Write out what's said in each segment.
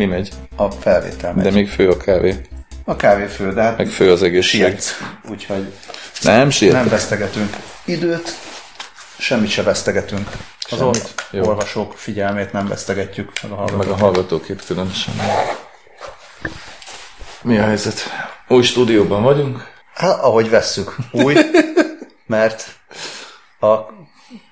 Mi megy? A felvétel megy. De még fő a kávé. A kávé fő, de hát Meg fő az egészség. sietsz. Úgyhogy Nem siet. nem vesztegetünk időt, semmit se vesztegetünk. Az Semmit. Jó. olvasók figyelmét nem vesztegetjük, meg a Meg hallgatók. a hallgatókép különösen. Mi a helyzet? Új stúdióban vagyunk. Hát, ahogy vesszük. Új, mert a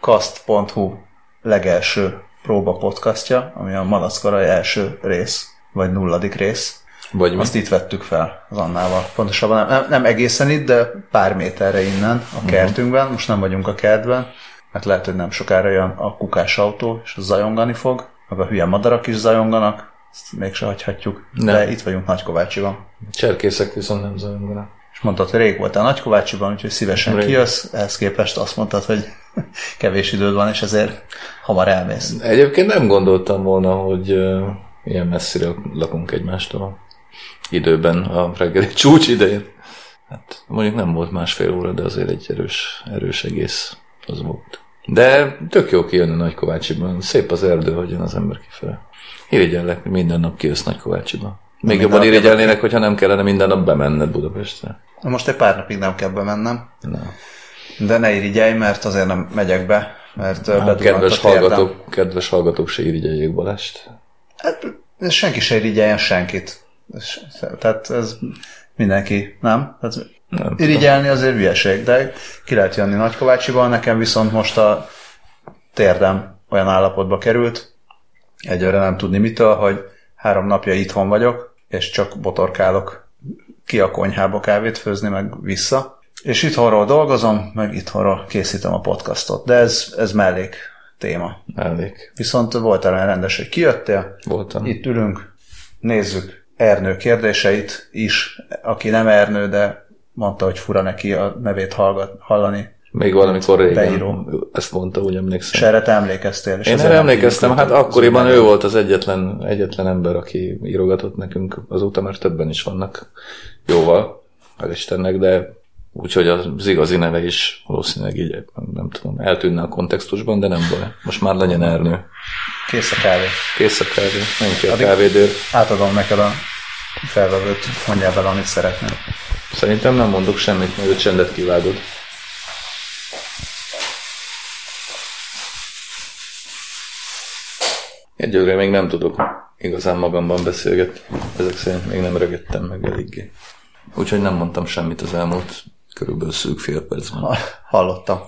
kast.hu legelső próba podcastja, ami a Malackarai első rész, vagy nulladik rész, Vagy mi? azt itt vettük fel az Annával. Pontosabban nem, nem, egészen itt, de pár méterre innen, a kertünkben. Most nem vagyunk a kertben, mert lehet, hogy nem sokára jön a kukás autó, és zajongani fog, meg a hülye madarak is zajonganak, ezt mégse hagyhatjuk. Nem. De itt vagyunk Nagykovácsiban. Cserkészek viszont nem zajonganak. És mondtad, hogy rég voltál Nagykovácsiban, úgyhogy szívesen Rég. kijössz, ehhez képest azt mondtad, hogy kevés időd van, és ezért hamar elmész. Egyébként nem gondoltam volna, hogy ilyen messzire lakunk egymástól. Időben, a reggeli csúcs idején. Hát mondjuk nem volt másfél óra, de azért egy erős, erős egész az volt. De tök jó kijönni Nagykovácsiban. Szép az erdő, hogy jön az ember kifele. Hogy minden nap kijössz Nagykovácsiba. Még jobban irigyelnének, hogyha nem kellene minden nap bemenned Budapestre. Most egy pár napig nem kell bemennem, Na. de ne irigyelj, mert azért nem megyek be, mert bedurrant kedves hallgatók, kedves hallgatók se irigyeljék Balást. Hát, senki se irigyeljen senkit. Tehát ez mindenki, nem? Tehát Nem irigyelni azért hülyeség, de ki lehet jönni Nagykovácsiban, nekem viszont most a térdem olyan állapotba került, egyőre nem tudni mitől, hogy három napja itthon vagyok, és csak botorkálok ki a konyhába kávét főzni, meg vissza. És itthonról dolgozom, meg itthonról készítem a podcastot, de ez, ez mellék téma. Elég. Viszont volt olyan rendes, hogy kijöttél, Voltam. itt ülünk, nézzük Ernő kérdéseit is, aki nem Ernő, de mondta, hogy fura neki a nevét hallgat, hallani. Még valamikor régen Beíró. ezt mondta, úgy És emlékszem. erre te emlékeztél. És Én erre emlékeztem, hát akkoriban ő ő volt az egyetlen, egyetlen ember, aki írogatott nekünk, azóta már többen is vannak jóval, hál' Istennek, de úgyhogy az igazi neve is valószínűleg így, nem tudom, eltűnne a kontextusban, de nem baj. Most már legyen Ernő. Kész a kávé. Kész a kávé, menj ki a Addig- kávédőr. Átadom neked a felvevőt, mondjál bele, amit szeretnél. Szerintem nem mondok semmit, majd a csendet kivágod. Egyelőre még nem tudok igazán magamban beszélgetni. Ezek szerint még nem rögettem meg eléggé. Úgyhogy nem mondtam semmit az elmúlt körülbelül szűk fél percben. Ha- Hallottam.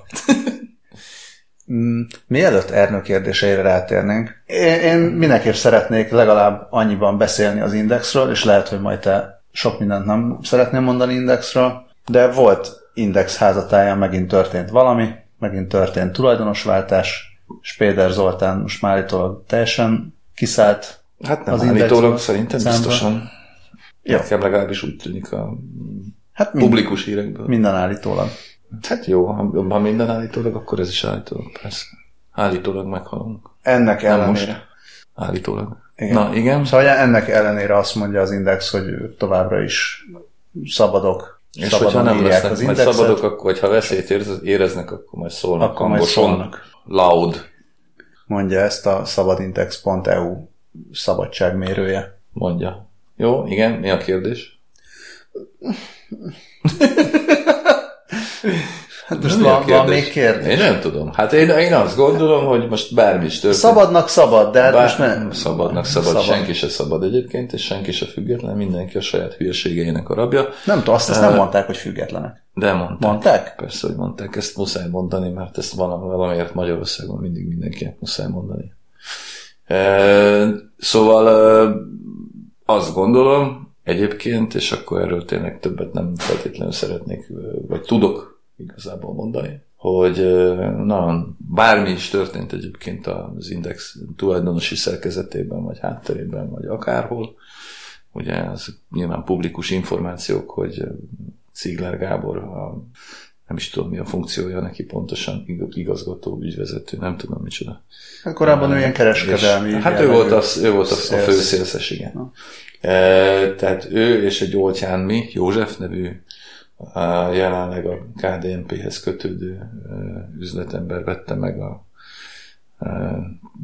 Mm, Mielőtt Ernő kérdéseire rátérnénk, én, én mindenképp szeretnék legalább annyiban beszélni az Indexről, és lehet, hogy majd te sok mindent nem szeretném mondani Indexről, de volt Index házatáján megint történt valami, megint történt tulajdonosváltás, Spéder Zoltán most már állítólag teljesen kiszállt. Hát nem Az állítólag, szerintem szemben. biztosan. Jó. Nekem legalábbis úgy tűnik a Hát mind, publikus hírekből. minden állítólag. Hát jó, ha, ha minden állítólag, akkor ez is állítólag, persze. Állítólag meghalunk. Ennek Nem ellenére. most. Állítólag. Igen. Na, igen. Szóval ennek ellenére azt mondja az Index, hogy továbbra is szabadok. És hogyha nem lesznek az majd indexet, szabadok, akkor, ha veszélyt érez- éreznek, akkor majd szólnak Akkor majd hangosan. szólnak. Loud, mondja ezt a szabadindex.eu szabadságmérője. mondja. Jó, igen, mi a kérdés? Hát most van, van még kérdés. Én nem tudom. Hát én, én azt gondolom, hogy most bármi is történik. Szabadnak szabad, de hát Bár, most ne... szabadnak szabad, szabad. senki se szabad egyébként, és senki se független, mindenki a saját hülyeségeinek a rabja. Nem tudom, azt, azt nem mondták, hogy függetlenek. De mondták. Mondták? Persze, hogy mondták, ezt muszáj mondani, mert ezt vala- valamiért Magyarországon mindig mindenkinek muszáj mondani. Szóval azt gondolom egyébként, és akkor erről tényleg többet nem feltétlenül szeretnék, vagy tudok igazából mondani, hogy e, na, bármi is történt egyébként az Index tulajdonosi szerkezetében, vagy hátterében, vagy akárhol, ugye ez nyilván publikus információk, hogy Ziegler Gábor, a, nem is tudom mi a funkciója neki pontosan, ig- igazgató, ügyvezető, nem tudom micsoda. Hát korábban ő ilyen kereskedelmi... És, hát ő volt, az, ő volt a, a szélsz. főszélszes, igen. E, tehát ő és egy Oltyán mi, József nevű, a, jelenleg a KDNP-hez kötődő üzletember vette meg a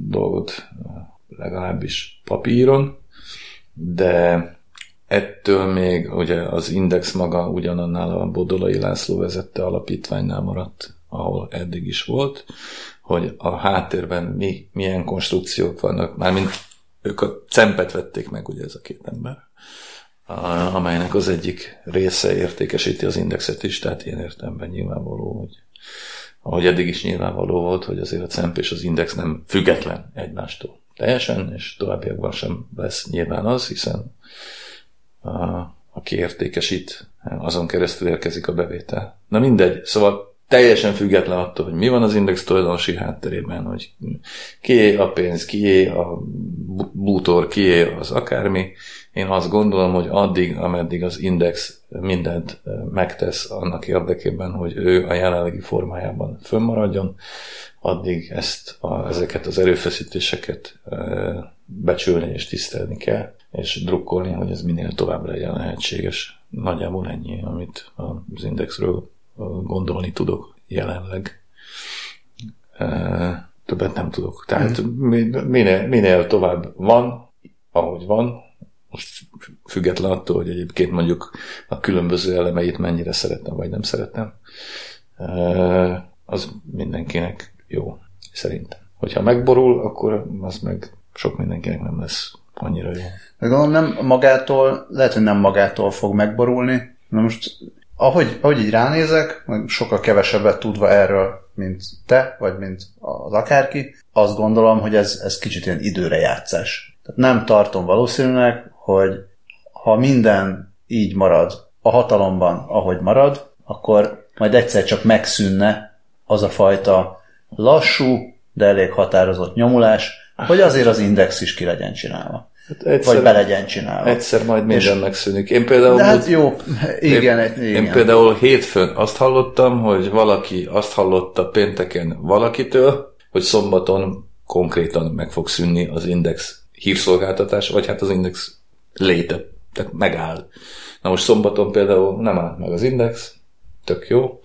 dolgot legalábbis papíron, de ettől még ugye az Index maga ugyanannál a Bodolai László vezette alapítványnál maradt, ahol eddig is volt, hogy a háttérben mi, milyen konstrukciók vannak, mármint ők a cempet vették meg, ugye ez a két ember, amelynek az egyik része értékesíti az indexet is, tehát ilyen értelemben nyilvánvaló, hogy ahogy eddig is nyilvánvaló volt, hogy azért a CEMP és az index nem független egymástól teljesen, és továbbiakban sem lesz nyilván az, hiszen a, aki értékesít, azon keresztül érkezik a bevétel. Na mindegy, szóval teljesen független attól, hogy mi van az index tulajdonosi hátterében, hogy kié a pénz, kié a bútor, kié az akármi. Én azt gondolom, hogy addig, ameddig az index mindent megtesz annak érdekében, hogy ő a jelenlegi formájában fönnmaradjon, addig ezt a, ezeket az erőfeszítéseket becsülni és tisztelni kell, és drukkolni, hogy ez minél tovább legyen lehetséges. Nagyjából ennyi, amit az indexről gondolni tudok jelenleg. Többet nem tudok. Tehát hmm. minél, minél tovább van, ahogy van, most független attól, hogy egyébként mondjuk a különböző elemeit mennyire szeretem, vagy nem szeretem, az mindenkinek jó, szerintem. Hogyha megborul, akkor az meg sok mindenkinek nem lesz annyira jó. De gondolom nem magától, lehet, hogy nem magától fog megborulni. Na most ahogy, ahogy így ránézek, sokkal kevesebbet tudva erről, mint te, vagy mint az akárki, azt gondolom, hogy ez, ez kicsit ilyen időre játszás. Tehát nem tartom valószínűleg, hogy ha minden így marad a hatalomban, ahogy marad, akkor majd egyszer csak megszűnne az a fajta lassú, de elég határozott nyomulás, hogy azért az index is ki legyen csinálva. Hát egyszer, vagy be legyen csinálva. Egyszer majd minden megszűnik. Én például... De hát jó, igen, én, igen. Én például hétfőn azt hallottam, hogy valaki azt hallotta pénteken valakitől, hogy szombaton konkrétan meg fog szűnni az index hírszolgáltatás, vagy hát az index léte. Tehát megáll. Na most szombaton például nem állt meg az index, tök jó,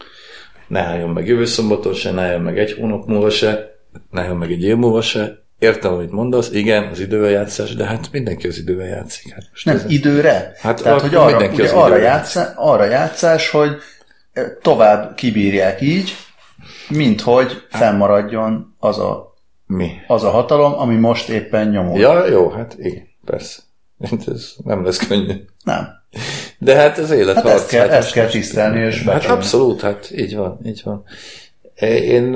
ne álljon meg jövő szombaton se, ne álljon meg egy hónap múlva se, ne álljon meg egy év múlva se, Értem, amit mondasz, igen, az idővel játszás, de hát mindenki az idővel játszik. Hát most nem, ez időre? Hát Tehát, hogy arra, ugye arra, játszás, arra játszás, hogy tovább kibírják így, mint hogy fennmaradjon az a, Mi? az a hatalom, ami most éppen nyomul. Ja, jó, hát igen, persze. Ez nem lesz könnyű. Nem. De hát az élet hát ezt kell, hát ezt kell tisztelni és becsülni. Hát abszolút, hát így van, így van. Én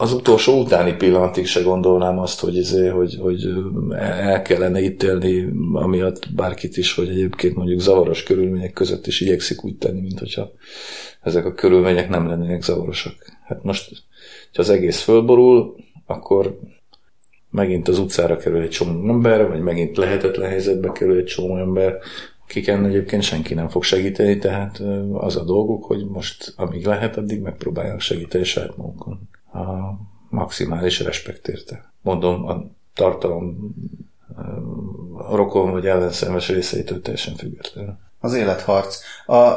az utolsó utáni pillanatig se gondolnám azt, hogy, ezé, hogy, hogy el kellene ítélni, amiatt bárkit is, hogy egyébként mondjuk zavaros körülmények között is igyekszik úgy tenni, mint hogyha ezek a körülmények nem lennének zavarosak. Hát most, ha az egész fölborul, akkor megint az utcára kerül egy csomó ember, vagy megint lehetetlen helyzetbe kerül egy csomó ember, akiken egyébként senki nem fog segíteni, tehát az a dolguk, hogy most amíg lehet, addig megpróbálják segíteni saját magukon a maximális respekt érte. Mondom, a tartalom a rokon vagy ellenszemes részeitől teljesen függetlenül. Az életharc. A,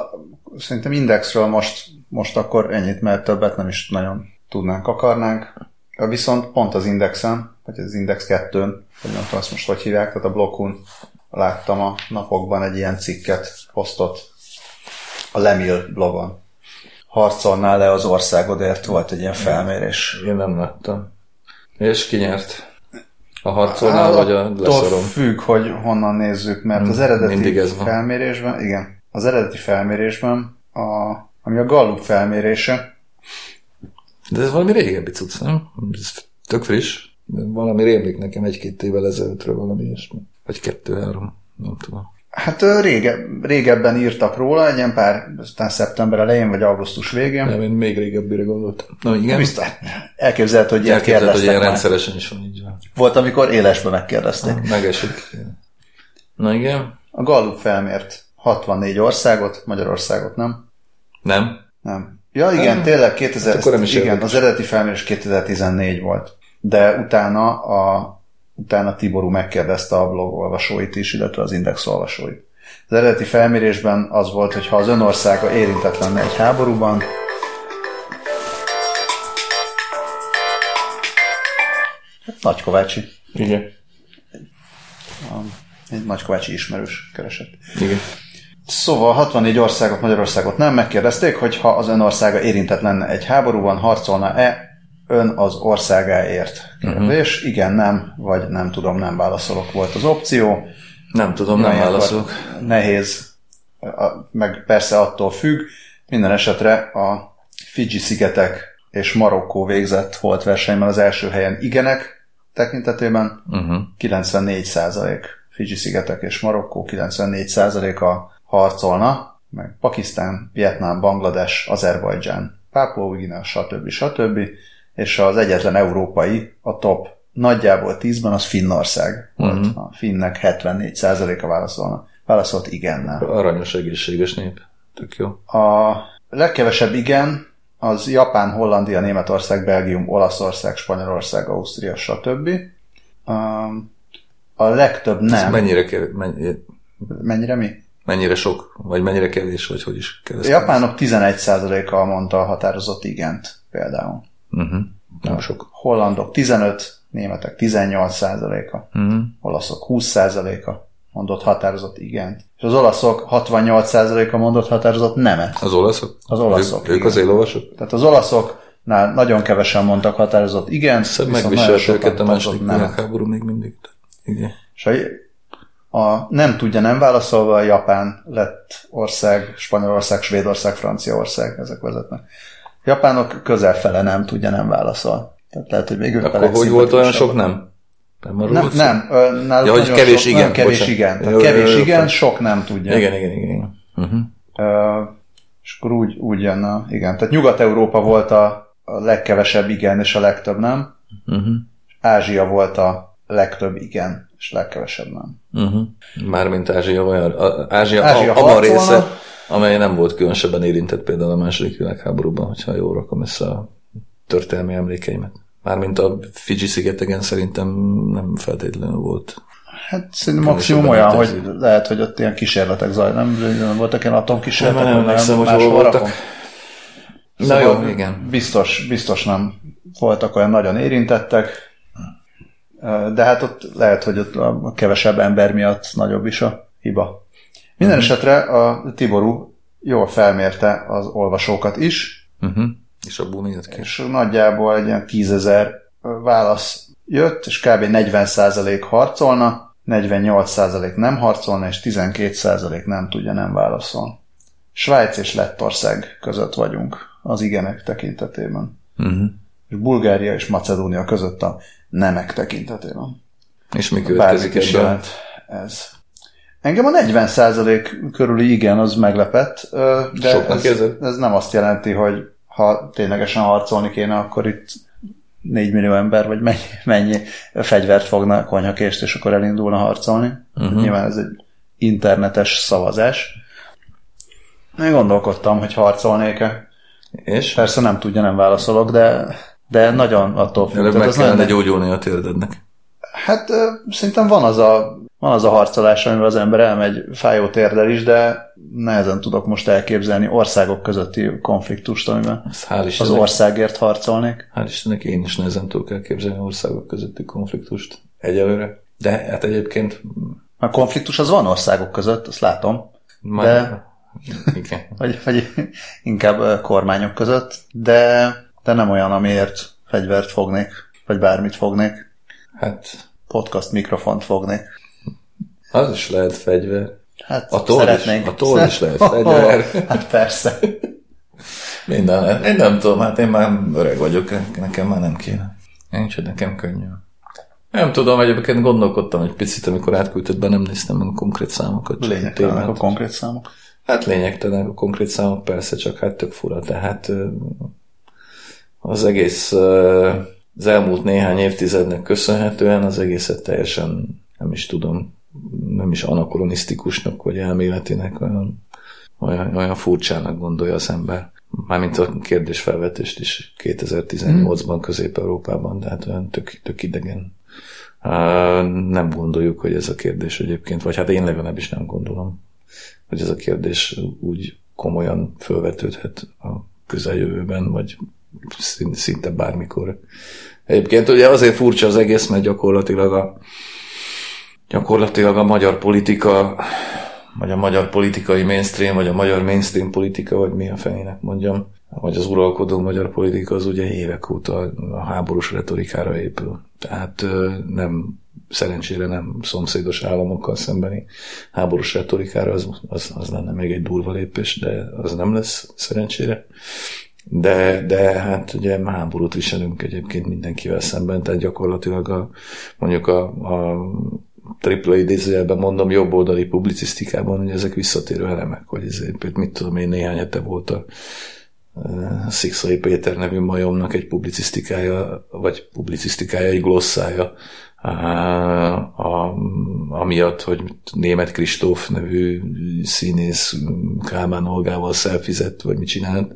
szerintem Indexről most, most akkor ennyit, mert többet nem is nagyon tudnánk, akarnánk. Viszont pont az Indexen, vagy az Index 2-n, vagy nem tudom azt most hogy hívják, tehát a blokkun láttam a napokban egy ilyen cikket, posztot a Lemil blogon harcolnál le az országodért, volt egy ilyen felmérés. Én nem láttam. És ki nyert? A harcolnál, vagy a leszorom? függ, hogy honnan nézzük, mert az eredeti ez van. felmérésben, igen, az eredeti felmérésben, a, ami a Gallup felmérése. De ez valami régebbi cucc, nem? Ez tök friss. Valami rémlik nekem egy-két évvel ezelőttről valami ilyesmi. Vagy kettő-három, nem tudom. Hát rége, régebben írtak róla, egy ilyen pár, aztán szeptember elején, vagy augusztus végén. Nem, én még régebbire gondoltam. Na igen. Biztos, elképzelhet, hogy ilyen Elképzelhet, hogy ilyen rendszeresen is van így van. Volt, amikor élesbe megkérdezték. Ah, megesik. Na igen. A Gallup felmért 64 országot, Magyarországot nem? Nem? Nem. Ja igen, nem. tényleg 2000, hát igen, érdekes. az eredeti felmérés 2014 volt. De utána a utána Tiború megkérdezte a blog olvasóit is, illetve az index olvasóit. Az eredeti felmérésben az volt, hogy ha az önországa érintett lenne egy háborúban, hát Nagykovácsi. Igen. Egy nagykovácsi ismerős keresett. Igen. Szóval 64 országot, Magyarországot nem megkérdezték, hogy ha az ön országa érintett lenne egy háborúban, harcolna-e ön az országáért? Kérdés, uh-huh. igen, nem, vagy nem tudom, nem válaszolok volt az opció. Nem tudom, nem Ilyenkor válaszolok. Nehéz, a- meg persze attól függ. Minden esetre a Fidzsi-szigetek és Marokkó végzett volt versenyben az első helyen igenek tekintetében. Uh-huh. 94 százalék Fidzsi-szigetek és Marokkó 94 százaléka harcolna, meg Pakisztán, Vietnám, Banglades, Azerbajdzsán, Pápua Új-Guinea, stb. stb. És az egyetlen európai, a top nagyjából 10-ben az Finnország volt. Mhm. A finnek 74 százaléka válaszolna. Válaszolt igennel. Aranyos, egészséges nép. Tök jó. A legkevesebb igen, az Japán, Hollandia, Németország, Belgium, Olaszország, Spanyolország, Ausztria, stb. A legtöbb Ez nem. mennyire, kev... mennyire, Mennyire mi? Mennyire sok, vagy mennyire kevés, vagy hogy is A keresztül? japánok 11%-kal mondta a határozott igent például. Uh-huh. Nem sok. Hollandok 15, németek 18%-a, Uh-huh. olaszok 20%-a mondott határozott igent. És az olaszok 68%-a mondott határozott nemet. Az olaszok? Az olaszok, Ők, ők igen. az élovasok? Tehát az olaszoknál nagyon kevesen mondtak határozott viszont nagyon megviselt őket a második világháború még mindig. Igen. És a, a nem tudja nem válaszolva, a Japán lett ország, Spanyolország, Svédország, Franciaország, ezek vezetnek. Japánok közel fele nem tudja nem válaszol. Tehát lehet, hogy még ők Akkor hogy volt olyan sok nem? Nem, arról Nem, nem. Náluk Ja, hogy kevés sok, igen, kevés bocsánat. igen. Tehát Jó, jó, kevés jó, igen, jó. sok nem tudja. Igen, igen, igen. igen. Uh-huh. Ö, és akkor úgy, úgy jön a, igen. Tehát Nyugat-Európa volt a, a legkevesebb igen, és a legtöbb nem. Uh-huh. Ázsia volt a legtöbb igen, és legkevesebb nem. Uh-huh. Mármint Ázsia, vagy a- Ázsia, Ázsia a, a része, amely nem volt különösebben érintett például a második világháborúban, hogyha jól rakom össze a történelmi emlékeimet. Mármint a Fiji szigetegen szerintem nem feltétlenül volt. Hát szerintem maximum olyan, érték. hogy lehet, hogy ott ilyen kísérletek zajlanak. Nem, nem voltak ilyen atomkísérletek, Nem, nem hogy máshol hol voltak. rakom. Na Szóval jó, igen. Biztos, biztos nem voltak olyan nagyon érintettek, de hát ott lehet, hogy ott a kevesebb ember miatt nagyobb is a hiba. Minden Mhm. esetre a Tiború jól felmérte az olvasókat is, Uh-huh. És abból jött ki? és nagyjából egy ilyen tízezer válasz jött, és kb. 40% harcolna, 48% nem harcolna, és 12% nem tudja, nem válaszol. Svájc és Lettország között vagyunk az igenek tekintetében. Uh-huh. És Bulgária és Macedónia között a nemek tekintetében. És mi következik jelent ez. Engem a 40% körüli igen, az meglepett, de Soknak ez, érzed? ez nem azt jelenti, hogy ha ténylegesen harcolni kéne, akkor itt 4 millió ember, vagy mennyi, mennyi fegyvert fogna konyhakést, és akkor elindulna harcolni. Uh-huh. Nyilván ez egy internetes szavazás. Én gondolkodtam, hogy harcolnék-e. És? Persze nem tudja, nem válaszolok, de, de nagyon attól függ. Tehát meg az nagyon kellene gyógyulni a térdednek. Hát szerintem van az a, van az a harcolás, amivel az ember elmegy fájó térdel is, de nehezen tudok most elképzelni országok közötti konfliktust, amiben Ez hál' az országért harcolnék. hál' Istennek én is nehezen tudok elképzelni országok közötti konfliktust egyelőre. De hát egyébként A konfliktus az van országok között, azt látom, már... De- Igen. vagy, vagy inkább kormányok között, de, de nem olyan, amiért fegyvert fognék, vagy bármit fognék, Hát podcast mikrofont fognék. az is lehet fegyver. Hát A toll is- szeretnénk. a toll is lehet fegyver. hát persze. Minden. Én nem tudom, hát én már öreg vagyok, nekem már nem kéne. Nincs, hogy nekem könnyű. Nem tudom, egyébként gondolkodtam egy picit, amikor átküldted be, nem néztem meg a konkrét számokat. Lényegtelenek a konkrét számok. Hát lényegtelen a konkrét számok, persze, csak hát tök fura. Tehát az egész az elmúlt néhány évtizednek köszönhetően az egészet teljesen nem is tudom, nem is anakronisztikusnak vagy elméletinek olyan, olyan, olyan furcsának gondolja az ember. Mármint a kérdésfelvetést is 2018-ban Közép-Európában, de hát olyan tök, tök idegen. Nem gondoljuk, hogy ez a kérdés egyébként, vagy hát én legalábbis nem gondolom hogy ez a kérdés úgy komolyan felvetődhet a közeljövőben, vagy szinte bármikor. Egyébként ugye azért furcsa az egész, mert gyakorlatilag a gyakorlatilag a magyar politika, vagy a magyar politikai mainstream, vagy a magyar mainstream politika, vagy mi a fenének mondjam, vagy az uralkodó magyar politika az ugye évek óta a háborús retorikára épül. Tehát nem, szerencsére nem szomszédos államokkal szembeni háborús retorikára, az, az, az lenne még egy durva lépés, de az nem lesz szerencsére. De, de hát ugye háborút viselünk egyébként mindenkivel szemben, tehát gyakorlatilag a, mondjuk a, a tripla idézőjelben mondom, jobboldali publicisztikában, hogy ezek visszatérő elemek, hogy ezért, mit tudom én, néhány hete volt a Szikszai Péter nevű majomnak egy publicisztikája, vagy publicisztikája, egy glosszája, a, amiatt, hogy német Kristóf nevű színész Kálmán Olgával szelfizett, vagy mit csinált,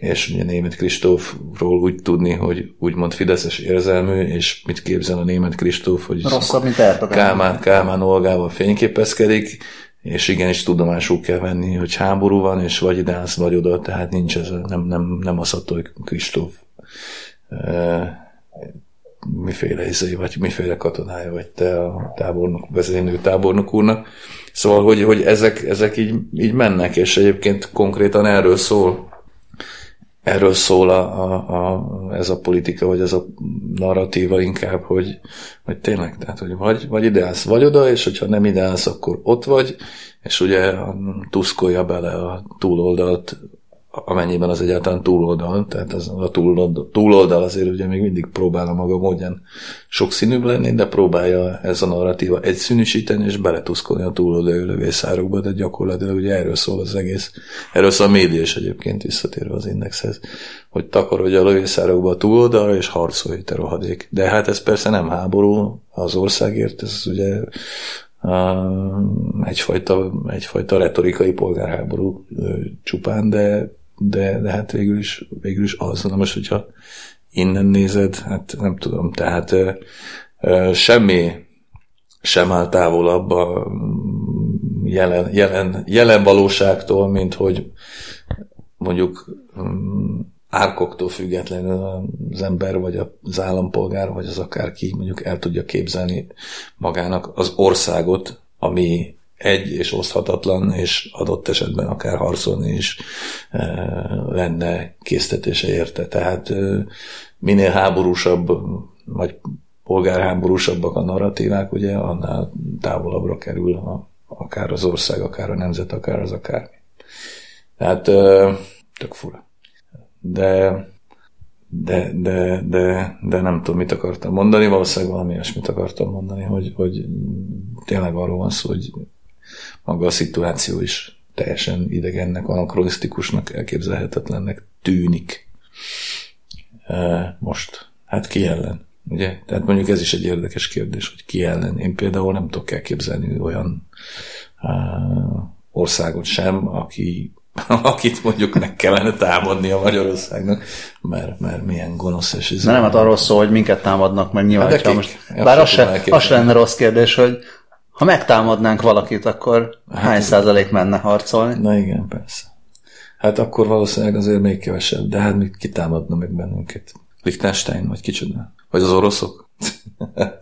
és ugye német Kristófról úgy tudni, hogy úgymond fideszes érzelmű, és mit képzel a német Kristóf, hogy Rosszabb, mint Kálmán, Kálmán Olgával fényképezkedik, és igenis tudomásul kell venni, hogy háború van, és vagy ide állsz, vagy oda, tehát nincs ez, nem, nem, nem az attól, hogy Kristóf e, miféle izai, vagy miféle katonája vagy te a tábornok, vezénylő tábornok úrnak. Szóval, hogy, hogy ezek, ezek így, így mennek, és egyébként konkrétan erről szól erről szól a, a, a, ez a politika, vagy ez a narratíva inkább, hogy, hogy tényleg, tehát, hogy vagy, vagy ideálsz, vagy oda, és hogyha nem ideálsz, akkor ott vagy, és ugye tuszkolja bele a túloldalt amennyiben az egyáltalán túloldal, tehát az, a túloldal, túloldal azért ugye még mindig próbál a maga módján sokszínűbb lenni, de próbálja ez a narratíva egyszínűsíteni, és beletuszkolni a túloldali lövészárokba, de gyakorlatilag ugye erről szól az egész. Erről szól a média is egyébként visszatérve az indexhez, hogy takarodja a lövészárokba a túloldalra, és harcolj te rohadék. De hát ez persze nem háború az országért, ez ugye egyfajta, egyfajta retorikai polgárháború csupán, de de, de hát végül is, végül is az. Na most, hogyha innen nézed, hát nem tudom, tehát ö, ö, semmi sem áll távolabb a jelen, jelen, jelen valóságtól, mint hogy mondjuk árkoktól függetlenül az ember, vagy az állampolgár, vagy az akárki mondjuk el tudja képzelni magának az országot, ami egy és oszthatatlan, és adott esetben akár harcolni is e, lenne késztetése érte. Tehát e, minél háborúsabb, vagy polgárháborúsabbak a narratívák, ugye, annál távolabbra kerül a, akár az ország, akár a nemzet, akár az akármi. Tehát e, tök fura. De de, de, de, de nem tudom, mit akartam mondani, valószínűleg valami ilyesmit akartam mondani, hogy, hogy tényleg arról van szó, hogy maga a szituáció is teljesen idegennek, anakronisztikusnak, elképzelhetetlennek tűnik. Most, hát ki ellen? Ugye? Tehát mondjuk ez is egy érdekes kérdés, hogy ki ellen. Én például nem tudok elképzelni olyan országot sem, aki, akit mondjuk meg kellene támadni a Magyarországnak, mert, mert milyen gonosz és izé. nem, hát arról szól, hogy minket támadnak meg nyilván. Hát most, bár az, se, az se lenne rossz kérdés, hogy ha megtámadnánk valakit, akkor hát hány százalék menne harcolni? Na igen, persze. Hát akkor valószínűleg azért még kevesebb, de hát mit kitámadna meg bennünket? Liechtenstein, vagy kicsoda? Vagy az oroszok?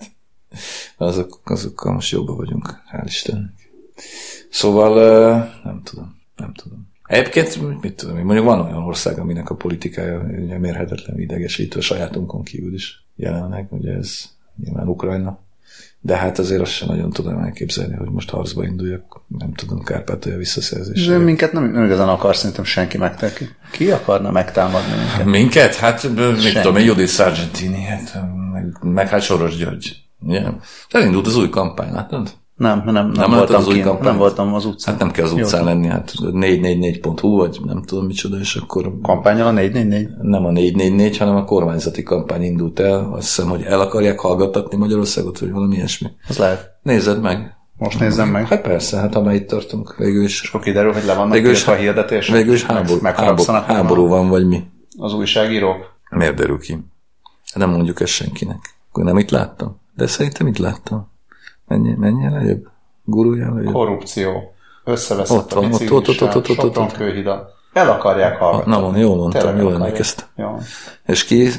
azok, azokkal most jobban vagyunk, hál' Istennek. Szóval nem tudom, nem tudom. Egyébként, mit tudom én, mondjuk van olyan ország, aminek a politikája mérhetetlen idegesítő, a sajátunkon kívül is jelenleg, ugye ez nyilván Ukrajna, de hát azért azt sem nagyon tudom elképzelni, hogy most harcba induljak, nem tudom, Kárpátalja visszaszerzésre. De minket nem, nem igazán akar szerintem senki megtenni. Ki akarna megtámadni minket? Minket? Hát, mit tudom, Judith Sargentini, hát, meg, meg hát Soros György. Yeah. Elindult az új kampány, látod? Nem, nem, nem, nem voltam az új kampányt? Nem voltam az utcán. Hát nem kell az utcán Jó. lenni, hát 444.hu, vagy nem tudom micsoda, és akkor... Kampányal a 444? Nem a 444, hanem a kormányzati kampány indult el. Azt hiszem, hogy el akarják hallgattatni Magyarországot, vagy valami ilyesmi. Az lehet. Nézed meg. Most nézzem meg. Hát persze, hát amely itt tartunk, végül is. És akkor kiderül, hogy le vannak végül is, a hirdetés. Végül is háború, háború, háború van, vagy mi? Az újságírók. Miért derül ki? Nem mondjuk ezt senkinek. Akkor nem itt láttam. De szerintem itt láttam. Mennyi, mennyi lejjebb? Gurulja? Vagy? Korrupció. Összeveszett ott van, a ott, ott, ott, ott, ott, ott, ott. kőhida. El akarják hallgatni. Na van, jól mondtam, jól emlékeztem. Jó. És ki,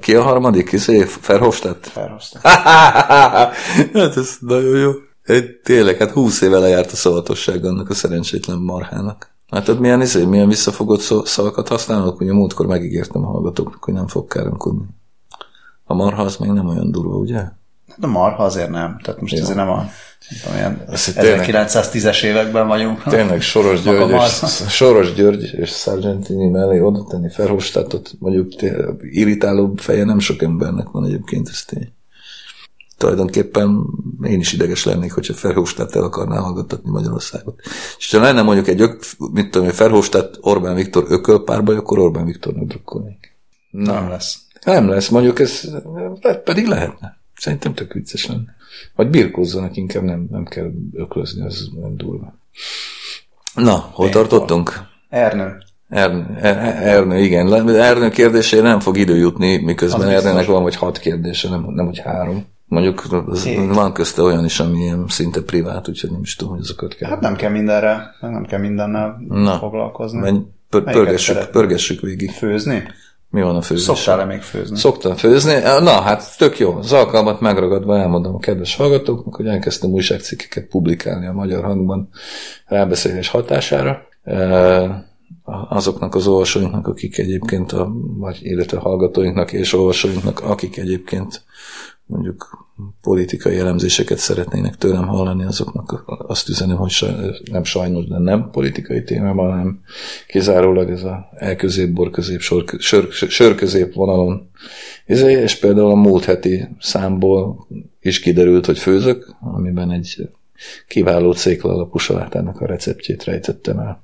ki a harmadik? Ki Verhofstadt? Verhofstadt. hát ez nagyon jó. Tényleg, hát húsz éve lejárt a szavatosság annak a szerencsétlen marhának. Látod, milyen, izé, milyen visszafogott szavakat használok, a múltkor megígértem a hallgatóknak, hogy nem fog káromkodni. A marha az még nem olyan durva, ugye? De marha azért nem. Tehát most ez nem a tudom, ilyen 1910-es években vagyunk. Tényleg Soros György, és, Soros György és Sargentini mellé oda tenni Ferhofstadtot, mondjuk irritálóbb feje nem sok embernek van egyébként, ez tény. Tulajdonképpen én is ideges lennék, hogyha Ferhofstadt el akarná hallgattatni Magyarországot. És ha lenne mondjuk egy, mit tudom, Ferhofstadt Orbán Viktor ökölpárbaj, akkor Orbán Viktornak drukkolnék. Nem lesz. Nem lesz, mondjuk ez pedig lehetne. Szerintem tök vicces lenne. Vagy birkózzanak, inkább nem, nem kell öklözni, az nem durva. Na, hol tartottunk? Ernő. Ernő, Ernő, igen. Ernő kérdésére nem fog idő jutni, miközben Ernőnek van vagy hat kérdése, nem, nem hogy három. Mondjuk az, van közte olyan is, ami ilyen szinte privát, úgyhogy nem is tudom, hogy azokat kell. Hát nem kell mindenre, nem kell mindennel Na, foglalkozni. Menj, pör, pörgessük, pörgessük végig. Főzni? Mi van a főzés? Szoktál-e még főzni? Szoktam főzni. Na, hát tök jó. Az alkalmat megragadva elmondom a kedves hallgatóknak, hogy elkezdtem újságcikkeket publikálni a Magyar Hangban rábeszélés hatására. Azoknak az olvasóinknak, akik egyébként, a, vagy illetve hallgatóinknak és olvasóinknak, akik egyébként mondjuk politikai elemzéseket szeretnének tőlem hallani, azoknak azt üzenem, hogy saj, nem sajnos, de nem politikai témában, hanem kizárólag ez a elközép, borközép, sor, sör, sörközép vonalon. És például a múlt heti számból is kiderült, hogy főzök, amiben egy kiváló cékla alapú salátának a receptjét rejtettem el.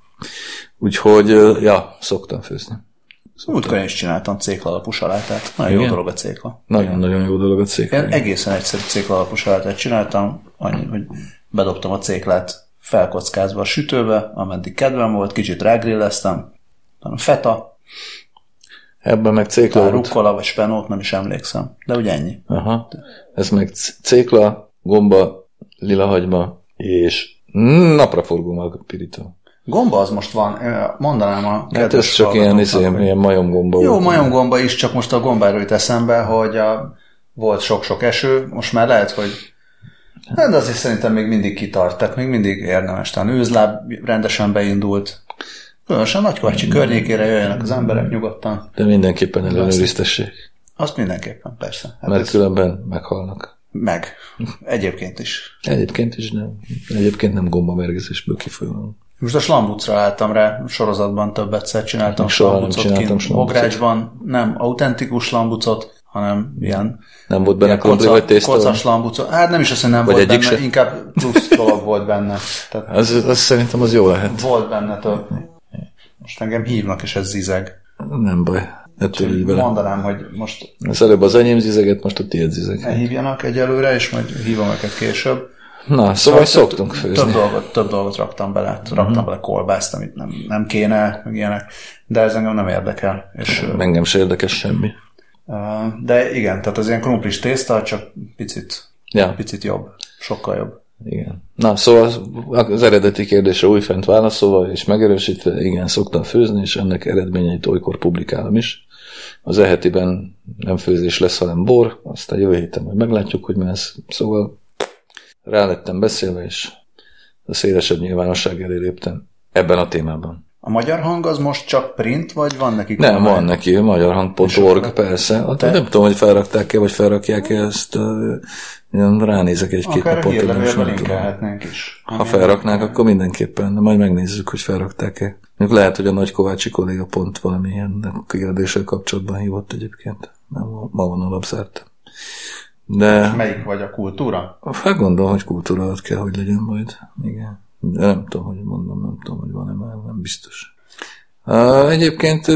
Úgyhogy, ja, szoktam főzni. Múltkor is csináltam cékla alapú salátát. Nagyon Igen? jó dolog a cékla. Nagyon-nagyon jó dolog a cékla. Én egészen egyszerű cékla alapú salátát csináltam, annyi, hogy bedobtam a céklát felkockázva a sütőbe, ameddig kedvem volt, kicsit rágrilleztem, feta, Ebben meg cékla Rukkola vagy spenót, nem is emlékszem. De ugye ennyi. Aha. Ez meg cékla, gomba, lilahagyma és napraforgó maga pirító. Gomba az most van, mondanám a Hát ez csak ilyen, izé, hogy... ilyen majomgomba. Jó, majomgomba is, csak most a gombáról jut eszembe, hogy a, volt sok-sok eső, most már lehet, hogy hát de azért szerintem még mindig kitart, tehát még mindig érdemes. Talán őzláb rendesen beindult. Különösen Nagykvacsi környékére jöjjenek az emberek nyugodtan. De mindenképpen ellenőriztessék. Azt mindenképpen, persze. Hát Mert ez... különben meghalnak. Meg. Egyébként is. Egyébként is nem. Egyébként nem gombamergezésből kifolyólag. Most a Slambucra álltam rá, sorozatban több egyszer csináltam nem csináltam Ográcsban nem autentikus slambucot, hanem ilyen nem volt benne krumpli vagy tészta? Kocas. Hát nem is azt, hogy nem vagy volt benne, se? inkább plusz dolog volt benne. Tehát az, az szerintem az jó lehet. Volt benne több. Most engem hívnak, és ez zizeg. Nem baj. Ettől így Mondanám, hogy most... Az előbb az enyém zizeget, most a tiéd zizeg. Ne hívjanak egyelőre, és majd hívom őket később. Na, szóval, szóval szoktunk főzni. Több dolgot, több dolgot raktam bele, raktam uh-huh. bele kolbászt, amit nem, nem kéne, meg ilyenek, de ez engem nem érdekel. És, engem se érdekes semmi. De igen, tehát az ilyen krumplis tészta, csak picit, ja. picit jobb, sokkal jobb. Igen. Na, szóval az eredeti kérdésre újfent válaszolva és megerősítve, igen, szoktam főzni, és ennek eredményeit olykor publikálom is. Az ehetiben nem főzés lesz, hanem bor, aztán jövő héten majd meglátjuk, hogy mi lesz. Szóval rá lettem beszélve, és a szélesebb nyilvánosság elé léptem ebben a témában. A magyar hang az most csak print, vagy van neki? Nem, van van neki, magyarhang.org, persze. Hát te... Nem tudom, hogy felrakták-e, vagy felrakják-e ezt. Uh, ránézek egy-két napot. Akár is. Ha felraknák, akkor mindenképpen. De majd megnézzük, hogy felrakták-e. Még lehet, hogy a Nagykovácsi kolléga pont valamilyen kérdéssel kapcsolatban hívott egyébként. Ma, ma van alapzárt. De... És melyik vagy a kultúra? Hát gondolom, hogy kultúra alatt kell, hogy legyen majd. Igen. De nem tudom, hogy mondom, nem tudom, hogy van-e már, nem biztos. Egyébként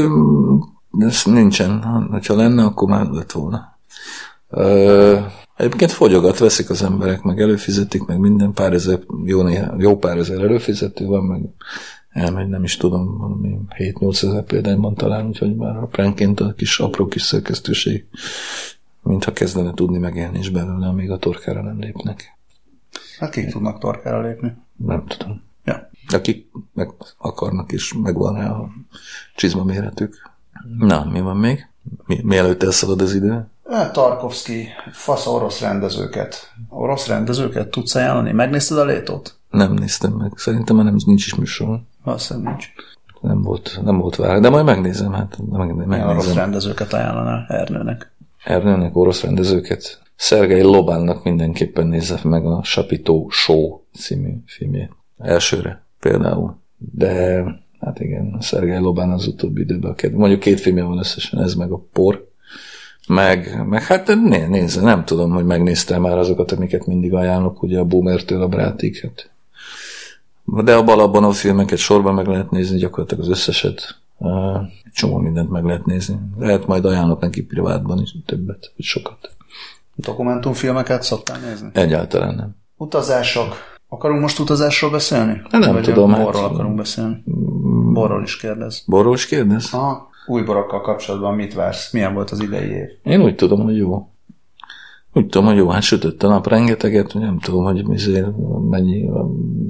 ez nincsen. Ha lenne, akkor már lett volna. Egyébként fogyogat veszik az emberek, meg előfizetik, meg minden pár ezer, jó, néha, jó pár ezer előfizető van, meg elmegy, nem is tudom, valami 7-8 ezer példányban talán, úgyhogy már apránként a kis apró kis szerkesztőség mintha kezdene tudni megélni is belőle, amíg a torkára nem lépnek. Hát kik tudnak torkára lépni? Nem tudom. Ja. Akik meg akarnak is, megvan rá a csizma méretük. Na, mi van még? Mi, mielőtt elszalad az idő? Hát Tarkovsky, fasz orosz rendezőket. Orosz rendezőket tudsz ajánlani? Megnézted a létót? Nem néztem meg. Szerintem már nem, nincs is műsor. Valószínűleg nincs. Nem volt, nem volt vág, de majd megnézem, hát meg, Milyen orosz megnézem. rendezőket ajánlanál Ernőnek? Ernőnek orosz rendezőket. Szergei Lobánnak mindenképpen nézze meg a Sapitó Show című filmjét. Elsőre például. De hát igen, Szergei Lobán az utóbbi időben. a ked- Mondjuk két filmje van összesen, ez meg a por. Meg, meg hát né, nézze, nem tudom, hogy megnéztem már azokat, amiket mindig ajánlok, ugye a Boomertől a Brátig. Hát. De a balabban a filmeket sorban meg lehet nézni, gyakorlatilag az összeset. Csomó mindent meg lehet nézni. Lehet majd ajánlok neki privátban is többet, vagy sokat. Dokumentumfilmeket szoktál nézni? Egyáltalán nem. Utazások. Akarunk most utazásról beszélni? Hát nem Vagy tudom, a hát- borról akarunk beszélni? Borról is kérdez. Borról is kérdez? Aha. Új borokkal kapcsolatban mit vársz? Milyen volt az idei év? Én úgy tudom, hogy jó. Úgy tudom, hogy jó, hát sütött a nap rengeteget, nem tudom, hogy mennyi,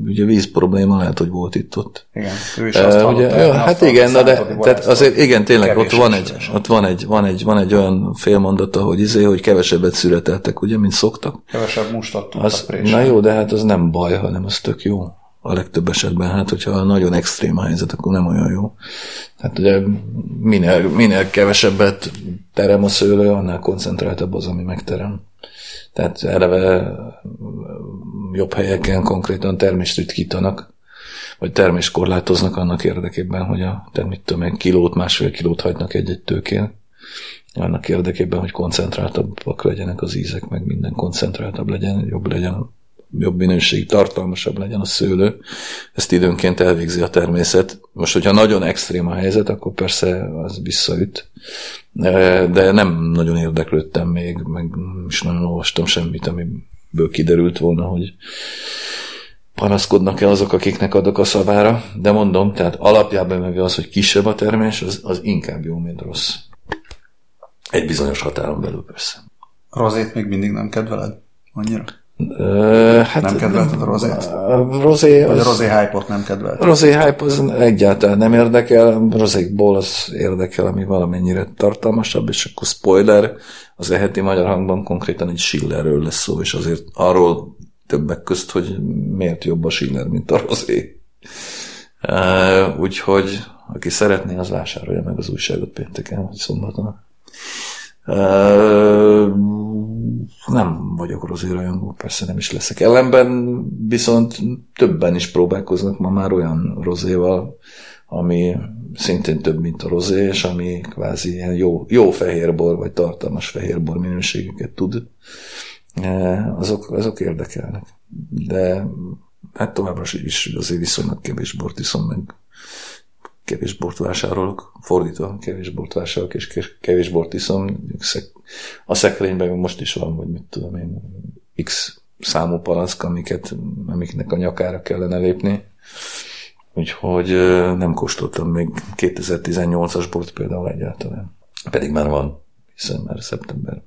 ugye víz probléma lehet, hogy volt itt ott. Igen, ő is azt Uh, ugye, jó, hát igen, na de tehát azért igen, tényleg ott van egy, ott van egy, van egy, van egy olyan félmondata, hogy izé, hogy kevesebbet születeltek, ugye, mint szoktak. Kevesebb mustot tudtak Az, na jó, de hát az nem baj, hanem az tök jó. A legtöbb esetben, hát hogyha nagyon extrém a helyzet, akkor nem olyan jó. Tehát ugye minél, minél kevesebbet terem a szőlő, annál koncentráltabb az, ami megterem. Tehát eleve jobb helyeken konkrétan termést ritkítanak, vagy termést korlátoznak annak érdekében, hogy a, te mit tudom, egy kilót, másfél kilót hagynak egy-egy tőkén, annak érdekében, hogy koncentráltabbak legyenek az ízek, meg minden koncentráltabb legyen, jobb legyen jobb minőségű, tartalmasabb legyen a szőlő. Ezt időnként elvégzi a természet. Most, hogyha nagyon extrém a helyzet, akkor persze az visszaüt. De nem nagyon érdeklődtem még, meg is nagyon olvastam semmit, amiből kiderült volna, hogy panaszkodnak-e azok, akiknek adok a szavára, de mondom, tehát alapjában meg az, hogy kisebb a termés, az, az inkább jó, mint rossz. Egy bizonyos határon belül persze. Rozét még mindig nem kedveled? Annyira? Hát Nem kedvelted a rozét? A rozé, Vagy a rozé hype-ot nem kedveled? a rozé hype az egyáltalán nem érdekel, rozékból az érdekel, ami valamennyire tartalmasabb, és akkor spoiler, az eheti magyar hangban konkrétan egy Schillerről lesz szó, és azért arról többek közt, hogy miért jobb a Schiller, mint a rozé. Úgyhogy aki szeretné, az vásárolja meg az újságot pénteken, vagy szombaton. Nem vagyok rozé rajongó, persze nem is leszek. Ellenben viszont többen is próbálkoznak ma már olyan rozéval, ami szintén több, mint a rozé, és ami kvázi ilyen jó, jó fehérbor, vagy tartalmas fehérbor minőségeket tud. Azok, azok érdekelnek. De hát továbbra is azért viszonylag kevés bort iszom, meg kevés bort vásárolok, fordítva, kevés bort vásárolok, és ke- kevés bort iszom. A szekrényben most is van, vagy mit tudom én, x számú palack, amiket, amiknek a nyakára kellene lépni. Úgyhogy nem kóstoltam még 2018-as bort például egyáltalán. Pedig már van, hiszen már szeptember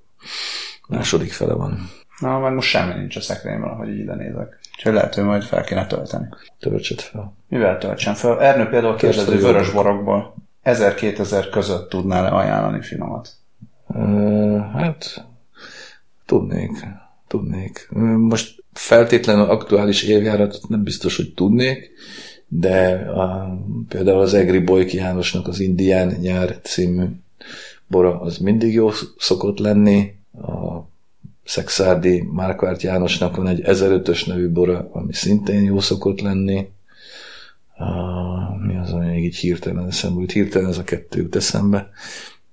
második fele van. Na, meg most semmi nincs a szekrényben, ahogy így nézek. Úgyhogy lehet, hogy majd fel kéne tölteni. Töltsed fel. Mivel töltsem fel? Ernő például kérdezi, vörös borokból 1000-2000 között tudnál-e ajánlani finomat? Hát, tudnék, tudnék. Most feltétlenül aktuális évjáratot nem biztos, hogy tudnék, de a, például az Egri Boyki Jánosnak az Indián nyár című bora az mindig jó szokott lenni. A Szexárdi Márkvárt Jánosnak van egy 1005-ös nevű bora, ami szintén jó szokott lenni. A, mi az, ami még így hirtelen eszembe jut? Hirtelen ez a kettő jut eszembe.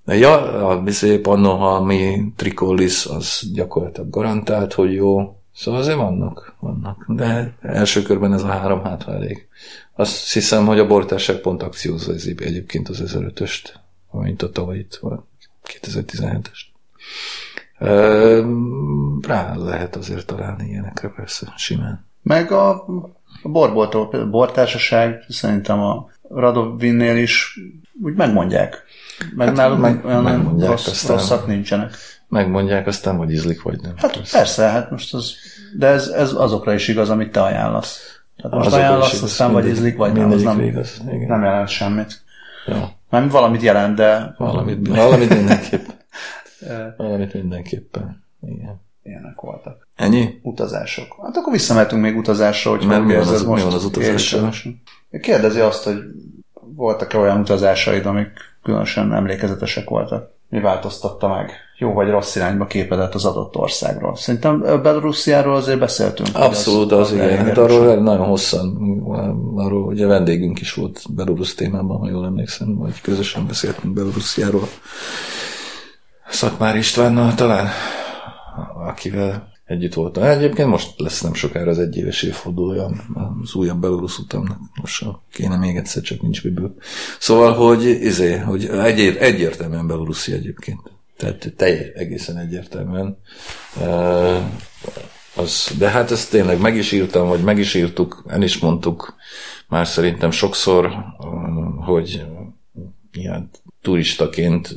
Ja, a bizé Pannohalmi Tricollis az gyakorlatilag garantált, hogy jó. Szóval azért vannak, vannak. De első körben ez a három hát elég. Azt hiszem, hogy a bortárság pont akciózza ez egyébként az 1005-öst, amint a tavalyit van, 2017-est. Rá lehet azért találni ilyenekre persze, simán. Meg a, a borboltól, például bortársaság, szerintem a Radovinnél is úgy megmondják. Meg hát náluk meg- olyan megmondják, rossz, aztán- rosszak nincsenek. Megmondják aztán, hogy ízlik, vagy nem. Hát persze, persze hát most az, de ez, ez azokra is igaz, amit te ajánlasz. Tehát most Azokra is ajánlasz, igaz, aztán vagy mindegy- ízlik, vagy nem, az nem, igaz, igen. nem jelent semmit. Jó. Nem valamit jelent, de Valamit, valamit mindenképp. Valamit mindenképpen. Igen. Ilyenek voltak. Ennyi? Utazások. Hát akkor visszamehetünk még utazásra, hogy Mert mi van az- mi most van az utazással? Kérdezi azt, hogy voltak-e olyan utazásaid, amik különösen emlékezetesek voltak? Mi változtatta meg jó vagy rossz irányba képedet az adott országról? Szerintem Belarusziáról azért beszéltünk. Abszolút, az, igen. elég Hát erős. arról nagyon hosszan, arról ugye vendégünk is volt Belarus témában, ha jól emlékszem, vagy közösen beszéltünk Belarusziáról. Szakmár Istvánnal talán, akivel együtt voltam. Egyébként most lesz nem sokára az egyéves évfordulója az újabb Belarus utamnak. Most kéne még egyszer, csak nincs miből. Szóval, hogy, izé, hogy egy, egyértelműen Belaruszi egyébként. Tehát teljes, egészen egyértelműen. Az, de hát ezt tényleg meg is írtam, vagy meg is írtuk, el is mondtuk már szerintem sokszor, hogy ilyen turistaként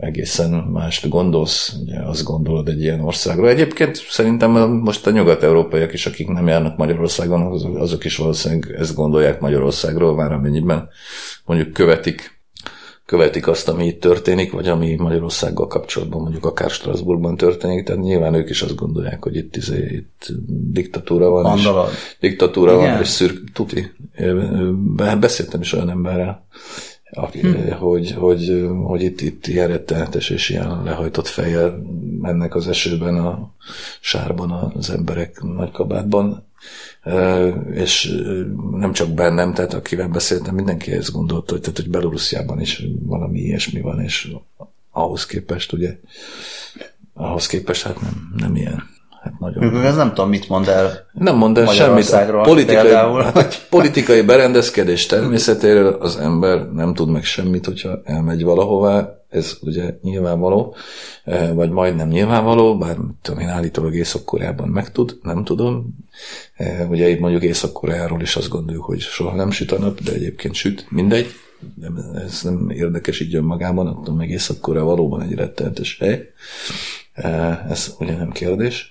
egészen mást gondolsz, ugye azt gondolod egy ilyen országról. Egyébként szerintem most a nyugat-európaiak is, akik nem járnak Magyarországon, azok, is valószínűleg ezt gondolják Magyarországról, már amennyiben mondjuk követik követik azt, ami itt történik, vagy ami Magyarországgal kapcsolatban mondjuk akár Strasbourgban történik, tehát nyilván ők is azt gondolják, hogy itt, izé, itt diktatúra van, Mandalad. és diktatúra Igen? van, és szürk, tuti. Be- Beszéltem is olyan emberrel, hm. hogy, hogy, hogy itt, itt ilyen rettenetes és ilyen lehajtott fejjel mennek az esőben, a sárban az emberek nagy kabátban, és nem csak bennem, tehát akivel beszéltem, mindenki ezt gondolta, hogy, tehát, hogy Belorussziában is valami ilyesmi van, és ahhoz képest ugye, ahhoz képest hát nem, nem ilyen. Hát nagyon. Mondjuk Ez nem tudom, mit mond el Nem mond el semmit. Politikai, például. hát politikai berendezkedés természetéről az ember nem tud meg semmit, hogyha elmegy valahová, ez ugye nyilvánvaló, eh, vagy majdnem nyilvánvaló, bár tudom én állítólag Észak-Koreában megtud, nem tudom. Eh, Ugye itt mondjuk Észak-Koreáról is azt gondoljuk, hogy soha nem süt a nap, de egyébként süt, mindegy. Nem, ez nem érdekes így önmagában, attól meg Észak-Korea valóban egy rettenetes hely. Eh, Ez ugye nem kérdés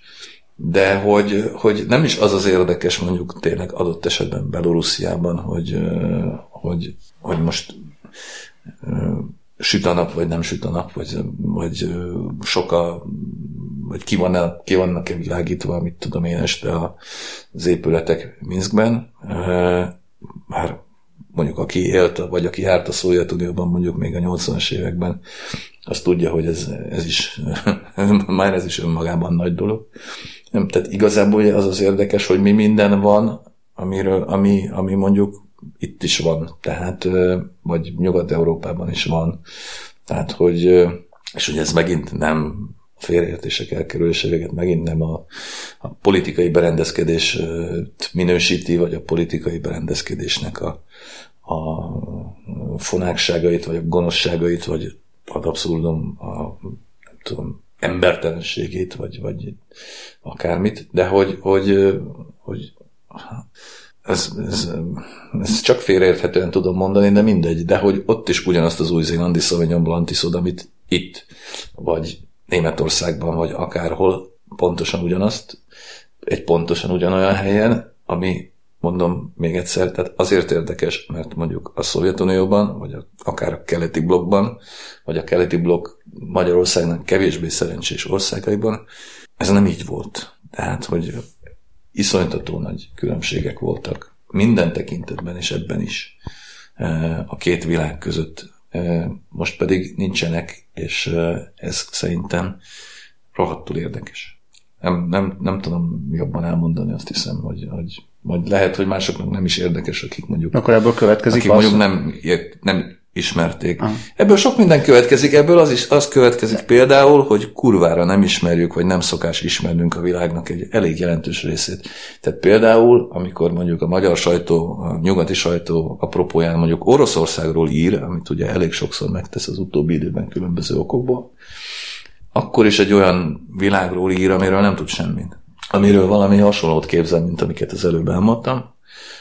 de hogy, hogy nem is az az érdekes mondjuk tényleg adott esetben Belorussziában, hogy, ö, hogy, hogy most ö, süt a nap, vagy nem süt a nap, vagy, vagy ö, soka, vagy ki, van ki vannak-e világítva, mit tudom én este a- az épületek Minskben. Már mondjuk aki élt, vagy aki járt a Szovjetunióban mondjuk még a 80-as években, az tudja, hogy ez, ez is, már ez is önmagában nagy dolog. Nem, tehát igazából az az érdekes, hogy mi minden van, amiről, ami, ami mondjuk itt is van, tehát, vagy Nyugat-Európában is van. Tehát, hogy, és ugye ez megint nem félreértések elkerüléséget megint nem a, a politikai berendezkedés ö, minősíti, vagy a politikai berendezkedésnek a, a fonákságait, vagy a gonoszságait, vagy ad abszurdum a nem tudom, embertelenségét, vagy, vagy akármit, de hogy, hogy, hogy ez, ez, ez csak félreérthetően tudom mondani, de mindegy, de hogy ott is ugyanazt az új-zélandi Sauvignon Blanc iszod, amit itt, vagy Németországban, vagy akárhol pontosan ugyanazt, egy pontosan ugyanolyan helyen, ami mondom még egyszer, tehát azért érdekes, mert mondjuk a Szovjetunióban, vagy akár a keleti blokkban, vagy a keleti blokk Magyarországnak kevésbé szerencsés országaiban, ez nem így volt. Tehát, hogy iszonytató nagy különbségek voltak minden tekintetben, és ebben is eh, a két világ között. Most pedig nincsenek, és ez szerintem rohadtul érdekes. Nem, nem, nem tudom jobban elmondani, azt hiszem, hogy, hogy vagy lehet, hogy másoknak nem is érdekes, akik mondjuk, Akkor ebből következik akik az, mondjuk nem, ért- nem ismerték. Ebből sok minden következik, ebből az is az következik például, hogy kurvára nem ismerjük, vagy nem szokás ismernünk a világnak egy elég jelentős részét. Tehát például, amikor mondjuk a magyar sajtó, a nyugati sajtó apropóján mondjuk Oroszországról ír, amit ugye elég sokszor megtesz az utóbbi időben különböző okokból, akkor is egy olyan világról ír, amiről nem tud semmit. Amiről valami hasonlót képzel, mint amiket az előbb elmondtam,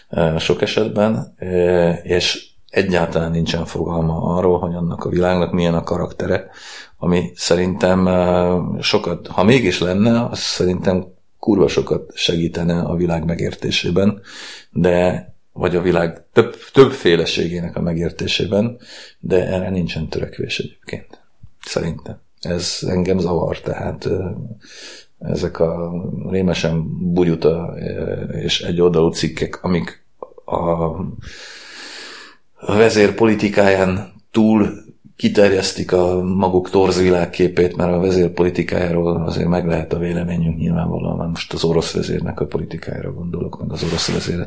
eh, sok esetben, eh, és egyáltalán nincsen fogalma arról, hogy annak a világnak milyen a karaktere, ami szerintem eh, sokat, ha mégis lenne, az szerintem kurva sokat segítene a világ megértésében, de vagy a világ több, többféleségének a megértésében, de erre nincsen törekvés egyébként. Szerintem. Ez engem zavar, tehát ezek a rémesen bugyuta és egy oldalú cikkek, amik a vezér politikáján túl kiterjesztik a maguk torz világképét, mert a vezér politikájáról azért meg lehet a véleményünk nyilvánvalóan. Most az orosz vezérnek a politikájára gondolok, meg az orosz vezér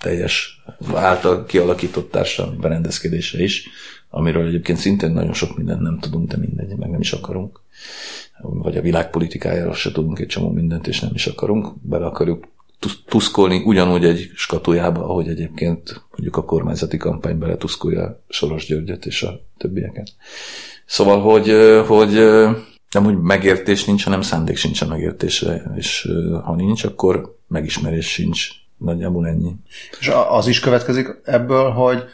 teljes által kialakított társadalmi berendezkedése is, amiről egyébként szintén nagyon sok mindent nem tudunk, de mindegy, meg nem is akarunk. Vagy a világpolitikájáról se tudunk egy csomó mindent, és nem is akarunk. Bele akarjuk tuszkolni ugyanúgy egy skatujába, ahogy egyébként mondjuk a kormányzati kampány bele tuszkolja Soros Györgyöt és a többieket. Szóval, hogy, hogy nem úgy megértés nincs, hanem szándék sincs a megértésre, és ha nincs, akkor megismerés sincs. Nagyjából ennyi. És az is következik ebből, hogy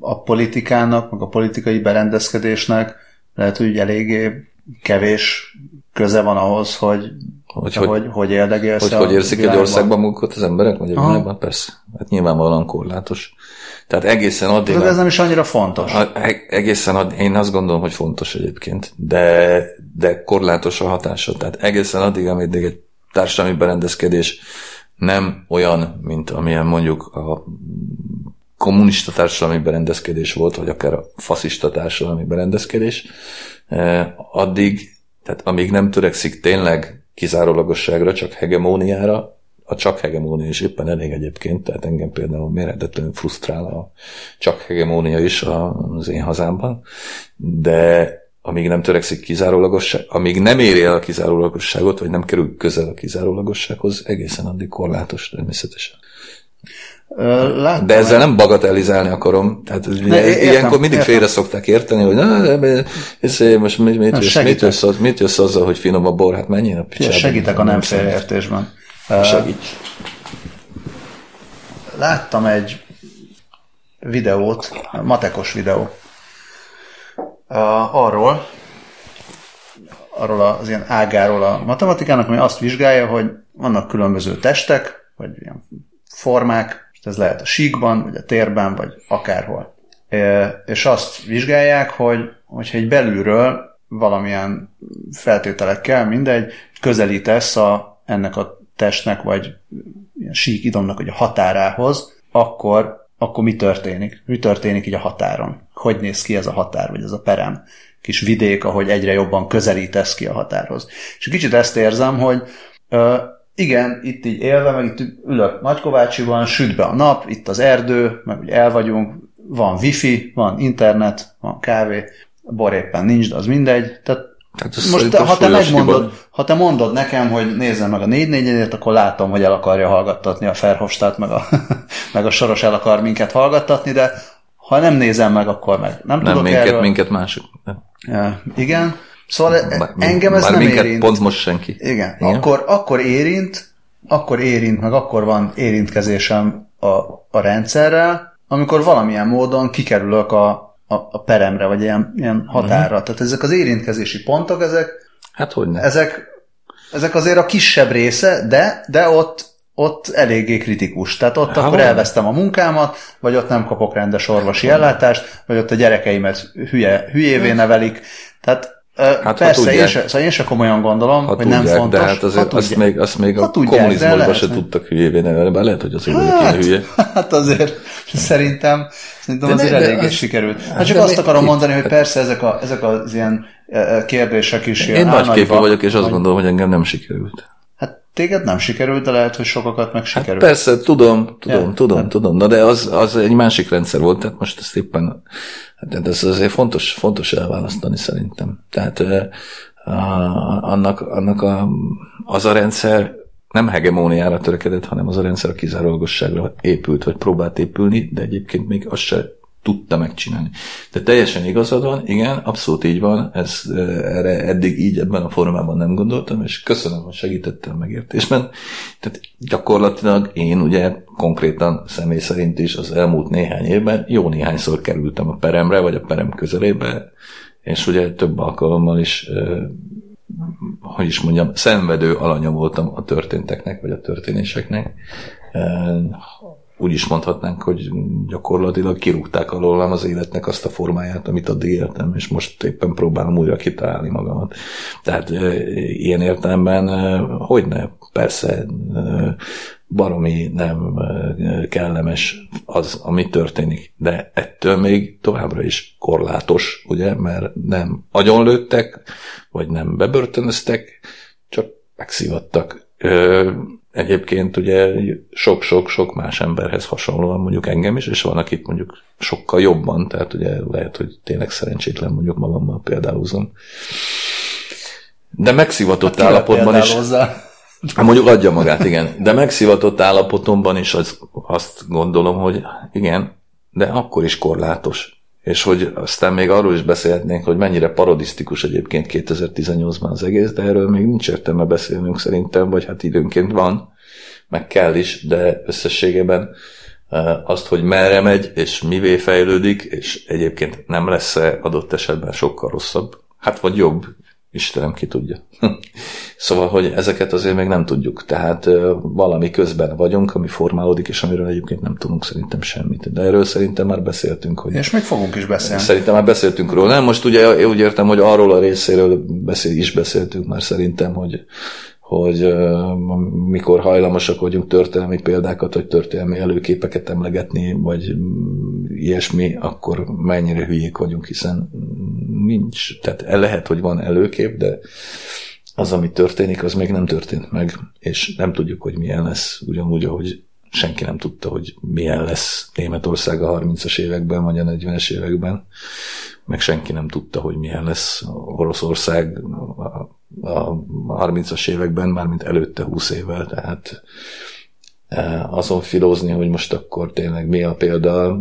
a politikának, meg a politikai berendezkedésnek lehet, hogy eléggé kevés köze van ahhoz, hogy hogy, hogy, hogy, hogy érdegélsz hogy, hogy érzik egy országban magukat az emberek, vagy egy persze. Hát nyilvánvalóan korlátos. Tehát egészen addig... De ez nem is annyira fontos. A, e- egészen addig, én azt gondolom, hogy fontos egyébként, de, de korlátos a hatása. Tehát egészen addig, amíg egy társadalmi berendezkedés nem olyan, mint amilyen mondjuk a kommunista társadalmi berendezkedés volt, vagy akár a faszista társadalmi berendezkedés, eh, addig, tehát amíg nem törekszik tényleg kizárólagosságra, csak hegemóniára, a csak hegemónia is éppen elég egyébként, tehát engem például méretetlenül frusztrál a csak hegemónia is az én hazámban, de amíg nem törekszik kizárólagosság, amíg nem éri el a kizárólagosságot, vagy nem kerül közel a kizárólagossághoz, egészen addig korlátos természetesen. Láttam de ezzel nem bagatelizálni akarom. Tehát ne, értem, ilyenkor mindig értem. félre szokták érteni, hogy na, ez, most mit, mit, jössz, mit, jössz, mit jössz azzal, hogy finom a bor? Hát mennyi a picsába? Segítek a nem félreértésben. Segíts. Láttam egy videót, matekos videó, arról, arról az ilyen ágáról a matematikának, ami azt vizsgálja, hogy vannak különböző testek, vagy ilyen formák, ez lehet a síkban, vagy a térben, vagy akárhol. És azt vizsgálják, hogy hogyha egy belülről valamilyen feltételekkel, mindegy, közelítesz a, ennek a testnek, vagy ilyen sík idomnak, hogy a határához, akkor, akkor mi történik? Mi történik így a határon? Hogy néz ki ez a határ, vagy ez a perem? Kis vidék, ahogy egyre jobban közelítesz ki a határhoz. És kicsit ezt érzem, hogy igen, itt így élve, meg itt ülök Nagykovácsiban, süt be a nap, itt az erdő, meg ugye el vagyunk, van wifi, van internet, van kávé, bor éppen nincs, de az mindegy. Tehát Hát most te, ha te megmondod, ha te mondod nekem, hogy nézzem meg a 4 4 akkor látom, hogy el akarja hallgattatni a Ferhofstadt, meg a, meg a Soros el akar minket hallgattatni, de ha nem nézem meg, akkor meg nem, nem tudok minket, erről. minket mások. Ja, igen. Szóval bár, engem ez bár nem minket érint. pont most senki. Igen, Igen. Akkor, akkor érint, akkor érint, meg akkor van érintkezésem a, a rendszerrel, amikor valamilyen módon kikerülök a, a, a peremre, vagy ilyen, ilyen határra. Uh-huh. Tehát ezek az érintkezési pontok, ezek, hát hogy ezek, ezek azért a kisebb része, de, de ott, ott eléggé kritikus. Tehát ott Há, akkor van. elvesztem a munkámat, vagy ott nem kapok rendes orvosi ellátást, vagy ott a gyerekeimet hülye, hülyévé nevelik. Tehát Hát, Persze, tudják, én, se, szóval én se komolyan gondolom, hogy tudják, nem fontos. De hát azért azt még, azt még a kommunizmusban se tudtak hülyévé nevelni, bár lehet, hogy az hát, hülye. Hát azért szerintem, szerintem azért eléggé az... sikerült. Hát csak azt akarom mondani, hogy persze ezek, a, ezek az ilyen kérdések is Én nagy képű vagyok, és azt gondolom, hogy engem nem sikerült. Hát téged nem sikerült, de lehet, hogy sokakat meg sikerült. Hát persze, tudom, tudom, ja, tudom, hát. tudom. Na de az, az egy másik rendszer volt, tehát most ezt éppen Hát ez azért fontos, fontos elválasztani szerintem. Tehát annak, annak a, az a rendszer nem hegemóniára törekedett, hanem az a rendszer a kizárólagosságra épült, vagy próbált épülni, de egyébként még azt se tudta megcsinálni. De teljesen igazad van, igen, abszolút így van, ez, erre eddig így ebben a formában nem gondoltam, és köszönöm, hogy segítettem megértésben. Tehát gyakorlatilag én ugye konkrétan személy szerint is az elmúlt néhány évben jó néhányszor kerültem a peremre, vagy a perem közelébe, és ugye több alkalommal is hogy is mondjam, szenvedő alanya voltam a történteknek, vagy a történéseknek úgy is mondhatnánk, hogy gyakorlatilag kirúgták alólam az életnek azt a formáját, amit addig éltem, és most éppen próbálom újra kitalálni magamat. Tehát ilyen értelemben, hogy ne, persze baromi nem kellemes az, ami történik. De ettől még továbbra is korlátos, ugye, mert nem agyonlőttek, vagy nem bebörtönöztek, csak megszivattak. Egyébként ugye sok-sok-sok más emberhez hasonlóan mondjuk engem is, és van, akit mondjuk sokkal jobban, tehát ugye lehet, hogy tényleg szerencsétlen mondjuk magammal példálozom. De megszivatott hát állapotban is... Hozzá? Hát mondjuk adja magát, igen. De megszivatott állapotomban is az, azt gondolom, hogy igen, de akkor is korlátos. És hogy aztán még arról is beszélhetnénk, hogy mennyire parodisztikus egyébként 2018-ban az egész, de erről még nincs értelme beszélnünk szerintem, vagy hát időnként van, meg kell is, de összességében azt, hogy merre megy, és mivé fejlődik, és egyébként nem lesz-e adott esetben sokkal rosszabb, hát vagy jobb, Istenem ki tudja. szóval, hogy ezeket azért még nem tudjuk. Tehát valami közben vagyunk, ami formálódik, és amiről egyébként nem tudunk szerintem semmit. De erről szerintem már beszéltünk. Hogy és még fogunk is beszélni. Szerintem már beszéltünk róla. Nem, most ugye én úgy értem, hogy arról a részéről beszél, is beszéltünk már szerintem, hogy hogy uh, mikor hajlamosak vagyunk történelmi példákat, vagy történelmi előképeket emlegetni, vagy ilyesmi, akkor mennyire hülyék vagyunk, hiszen nincs. Tehát lehet, hogy van előkép, de az, ami történik, az még nem történt meg, és nem tudjuk, hogy milyen lesz, ugyanúgy, ahogy senki nem tudta, hogy milyen lesz Németország a 30-as években, vagy a 40-es években, meg senki nem tudta, hogy milyen lesz Oroszország a 30-as években, mármint előtte 20 évvel, tehát e, azon filózni, hogy most akkor tényleg mi a példa,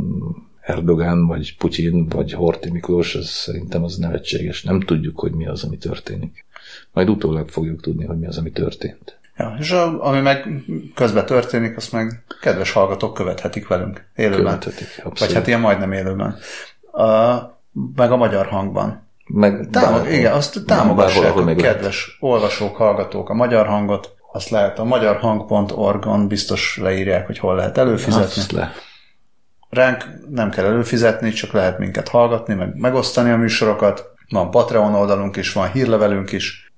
Erdogán, vagy Putyin, vagy Horti Miklós, az szerintem az nevetséges. Nem tudjuk, hogy mi az, ami történik. Majd utólag fogjuk tudni, hogy mi az, ami történt. Ja, és a, ami meg közben történik, azt meg kedves hallgatók követhetik velünk élőben. Követhetik, abszolút. Vagy hát ilyen majdnem élőben. A, meg a magyar hangban. Meg Támog, igen, azt támogassák a kedves olvasók, hallgatók a magyar hangot, azt lehet a magyarhang.org-on biztos leírják, hogy hol lehet előfizetni. Azt le. Ránk nem kell előfizetni, csak lehet minket hallgatni, meg megosztani a műsorokat. Van Patreon oldalunk is, van hírlevelünk is.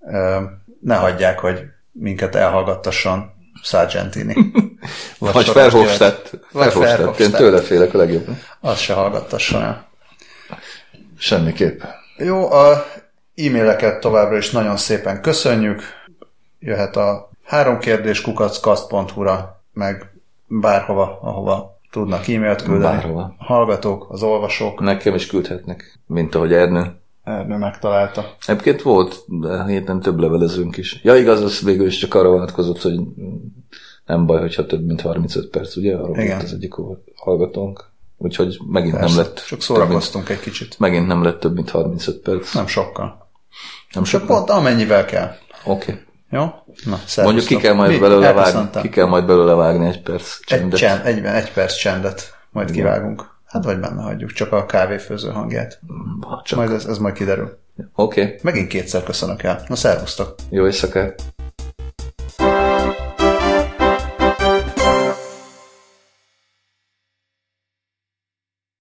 Ne hagyják, hogy minket elhallgattasson Sargentini. Vagy, Verhofstadt. Verhofstadt. Én tőle félek a legjobban. Azt se hallgattasson el. Semmiképp. Jó, a e-maileket továbbra is nagyon szépen köszönjük. Jöhet a három kérdés kukackast.hu-ra, meg bárhova, ahova tudnak e-mailt küldeni. Bárhova. Hallgatók, az olvasók. Nekem is küldhetnek, mint ahogy Ernő. Ernő megtalálta. Egyébként volt, de héten több levelezünk is. Ja, igaz, az végül is csak arra vonatkozott, hogy nem baj, hogyha több mint 35 perc, ugye? Arról Igen. az egyik hallgatónk. Úgyhogy megint Persze, nem lett... Csak szórakoztunk mint, egy kicsit. Megint nem lett több, mint 35 perc. Nem sokkal. Nem sokkal? Csak pont amennyivel kell. Oké. Okay. Jó? Na, Mondjuk ki kell, majd belőle vágni, ki kell majd belőle vágni egy perc csendet. Egy, csend, egy, egy perc csendet majd Igen. kivágunk. Hát vagy benne hagyjuk, csak a kávéfőző hangját. Csak. Majd ez, ez majd kiderül. Oké. Okay. Megint kétszer köszönök el. Na, szervusztok. Jó éjszakát.